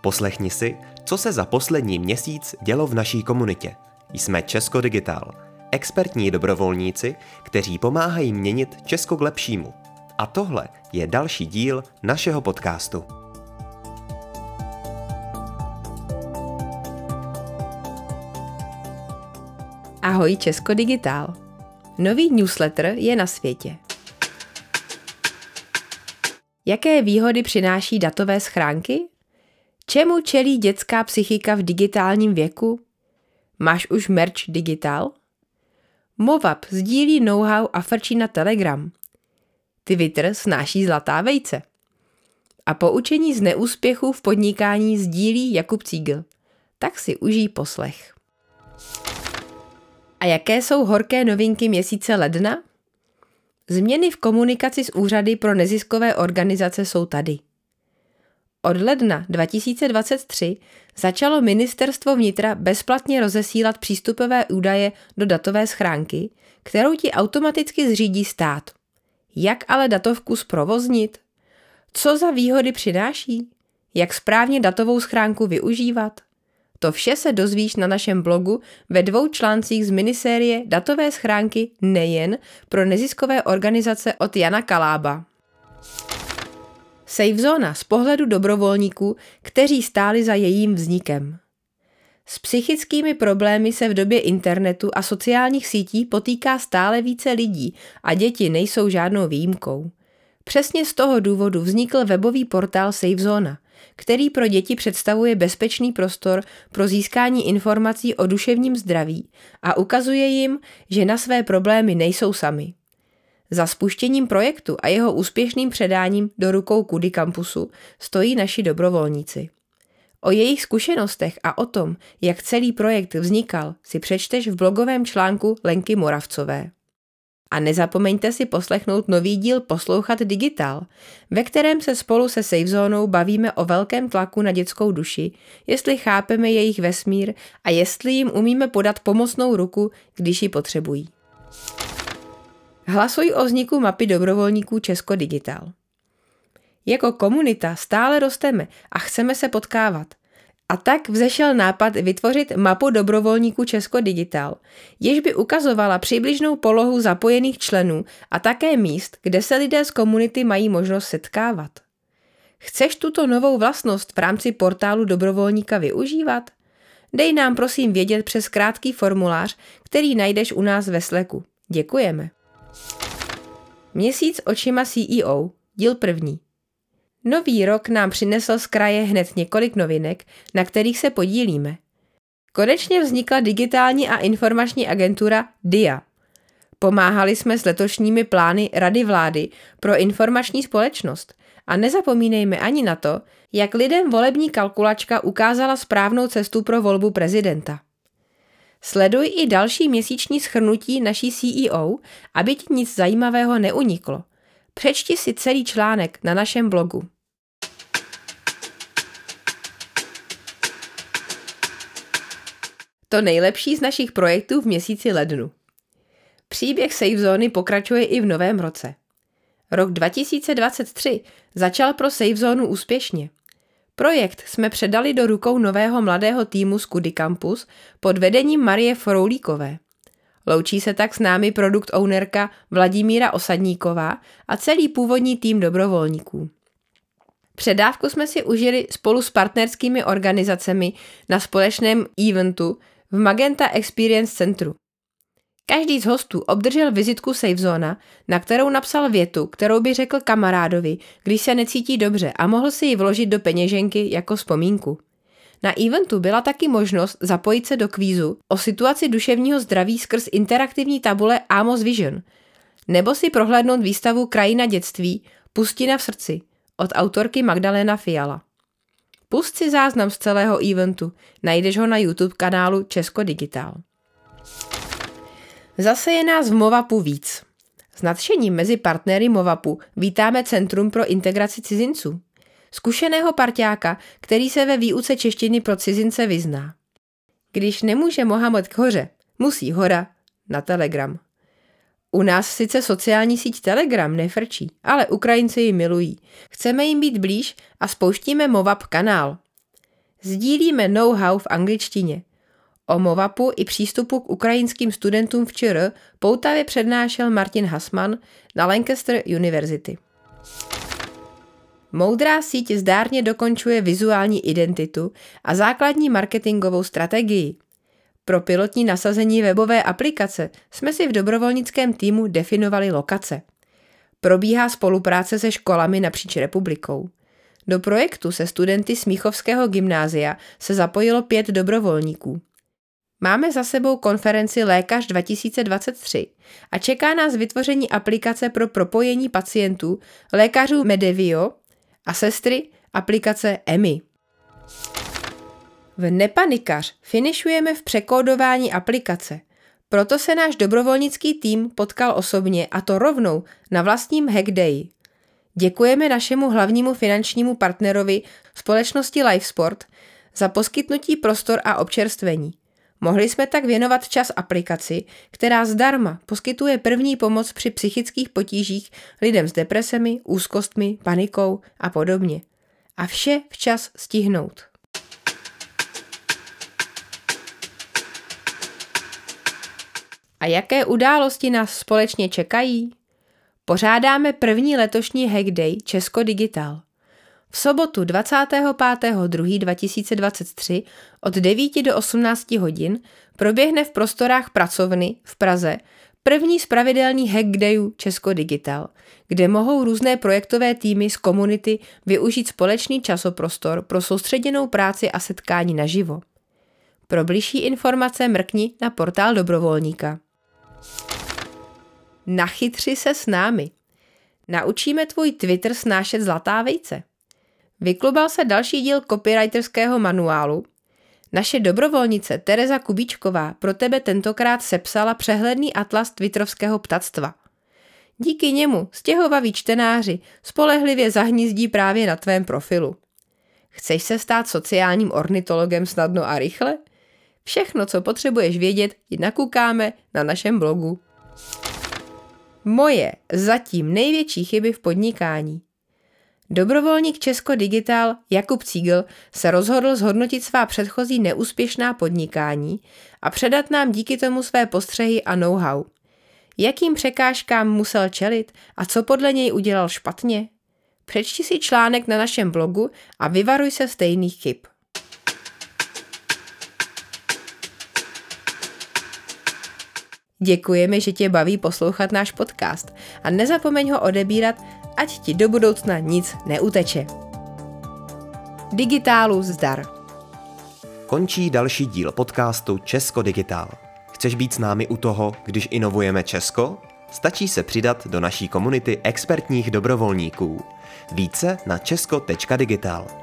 Poslechni si, co se za poslední měsíc dělo v naší komunitě. Jsme Česko Digital, expertní dobrovolníci, kteří pomáhají měnit Česko k lepšímu. A tohle je další díl našeho podcastu. Ahoj Česko Digitál. Nový newsletter je na světě. Jaké výhody přináší datové schránky? Čemu čelí dětská psychika v digitálním věku? Máš už merch digital? Movap sdílí know-how a frčí na Telegram. Twitter snáší zlatá vejce. A poučení z neúspěchů v podnikání sdílí Jakub Cígl. Tak si užij poslech. A jaké jsou horké novinky měsíce ledna? Změny v komunikaci s úřady pro neziskové organizace jsou tady. Od ledna 2023 začalo Ministerstvo vnitra bezplatně rozesílat přístupové údaje do datové schránky, kterou ti automaticky zřídí stát. Jak ale datovku zprovoznit? Co za výhody přináší? Jak správně datovou schránku využívat? To vše se dozvíš na našem blogu ve dvou článcích z minisérie Datové schránky nejen pro neziskové organizace od Jana Kalába. Zona z pohledu dobrovolníků, kteří stáli za jejím vznikem. S psychickými problémy se v době internetu a sociálních sítí potýká stále více lidí a děti nejsou žádnou výjimkou. Přesně z toho důvodu vznikl webový portál Zona, který pro děti představuje bezpečný prostor pro získání informací o duševním zdraví a ukazuje jim, že na své problémy nejsou sami. Za spuštěním projektu a jeho úspěšným předáním do rukou Kudy kampusu stojí naši dobrovolníci. O jejich zkušenostech a o tom, jak celý projekt vznikal, si přečteš v blogovém článku Lenky Moravcové. A nezapomeňte si poslechnout nový díl Poslouchat digitál, ve kterém se spolu se SafeZónou bavíme o velkém tlaku na dětskou duši, jestli chápeme jejich vesmír a jestli jim umíme podat pomocnou ruku, když ji potřebují. Hlasuj o vzniku mapy dobrovolníků Česko Digital. Jako komunita stále rosteme a chceme se potkávat. A tak vzešel nápad vytvořit mapu dobrovolníků Česko Digital, jež by ukazovala přibližnou polohu zapojených členů a také míst, kde se lidé z komunity mají možnost setkávat. Chceš tuto novou vlastnost v rámci portálu dobrovolníka využívat? Dej nám prosím vědět přes krátký formulář, který najdeš u nás ve Slacku. Děkujeme. Měsíc očima CEO, díl první. Nový rok nám přinesl z kraje hned několik novinek, na kterých se podílíme. Konečně vznikla digitální a informační agentura DIA. Pomáhali jsme s letošními plány Rady vlády pro informační společnost a nezapomínejme ani na to, jak lidem volební kalkulačka ukázala správnou cestu pro volbu prezidenta. Sleduj i další měsíční schrnutí naší CEO, aby ti nic zajímavého neuniklo. Přečti si celý článek na našem blogu. To nejlepší z našich projektů v měsíci lednu. Příběh Safe Zóny pokračuje i v novém roce. Rok 2023 začal pro Safe Zónu úspěšně. Projekt jsme předali do rukou nového mladého týmu z Kudy Campus pod vedením Marie Froulíkové. Loučí se tak s námi produkt ownerka Vladimíra Osadníková a celý původní tým dobrovolníků. Předávku jsme si užili spolu s partnerskými organizacemi na společném eventu v Magenta Experience Centru. Každý z hostů obdržel vizitku SafeZona, na kterou napsal větu, kterou by řekl kamarádovi, když se necítí dobře a mohl si ji vložit do peněženky jako vzpomínku. Na eventu byla taky možnost zapojit se do kvízu o situaci duševního zdraví skrz interaktivní tabule Amos Vision, nebo si prohlédnout výstavu Krajina dětství Pustina v srdci od autorky Magdalena Fiala. Pust si záznam z celého eventu, najdeš ho na YouTube kanálu Česko Digital. Zase je nás v Movapu víc. S nadšením mezi partnery Movapu vítáme Centrum pro integraci cizinců. Zkušeného parťáka, který se ve výuce češtiny pro cizince vyzná. Když nemůže Mohamed k hoře, musí hora na Telegram. U nás sice sociální síť Telegram nefrčí, ale Ukrajinci ji milují. Chceme jim být blíž a spouštíme Movap kanál. Sdílíme know-how v angličtině. O Movapu i přístupu k ukrajinským studentům v ČR poutavě přednášel Martin Hasman na Lancaster University. Moudrá síť zdárně dokončuje vizuální identitu a základní marketingovou strategii. Pro pilotní nasazení webové aplikace jsme si v dobrovolnickém týmu definovali lokace. Probíhá spolupráce se školami napříč republikou. Do projektu se studenty Smíchovského gymnázia se zapojilo pět dobrovolníků. Máme za sebou konferenci Lékař 2023 a čeká nás vytvoření aplikace pro propojení pacientů, lékařů Medevio a sestry aplikace EMI. V Nepanikař finišujeme v překódování aplikace. Proto se náš dobrovolnický tým potkal osobně a to rovnou na vlastním Hackday. Děkujeme našemu hlavnímu finančnímu partnerovi společnosti Livesport za poskytnutí prostor a občerstvení. Mohli jsme tak věnovat čas aplikaci, která zdarma poskytuje první pomoc při psychických potížích lidem s depresemi, úzkostmi, panikou a podobně. A vše včas stihnout. A jaké události nás společně čekají? Pořádáme první letošní Hackday Česko Digital. V sobotu 25.2.2023 od 9 do 18 hodin proběhne v prostorách pracovny v Praze první z pravidelných Hackdayů Česko Digital, kde mohou různé projektové týmy z komunity využít společný časoprostor pro soustředěnou práci a setkání naživo. Pro bližší informace mrkni na portál dobrovolníka. Nachytři se s námi. Naučíme tvůj Twitter snášet zlatá vejce. Vyklubal se další díl copywriterského manuálu. Naše dobrovolnice Tereza Kubíčková pro tebe tentokrát sepsala přehledný atlas twitterovského ptactva. Díky němu stěhovaví čtenáři spolehlivě zahnízdí právě na tvém profilu. Chceš se stát sociálním ornitologem snadno a rychle? Všechno, co potřebuješ vědět, ti nakukáme na našem blogu. Moje zatím největší chyby v podnikání. Dobrovolník Česko Digital Jakub Cígl se rozhodl zhodnotit svá předchozí neúspěšná podnikání a předat nám díky tomu své postřehy a know-how. Jakým překážkám musel čelit a co podle něj udělal špatně? Přečti si článek na našem blogu a vyvaruj se stejných chyb. Děkujeme, že tě baví poslouchat náš podcast a nezapomeň ho odebírat, ať ti do budoucna nic neuteče. Digitálu zdar. Končí další díl podcastu Česko Digitál. Chceš být s námi u toho, když inovujeme Česko? Stačí se přidat do naší komunity expertních dobrovolníků. Více na česko.digital.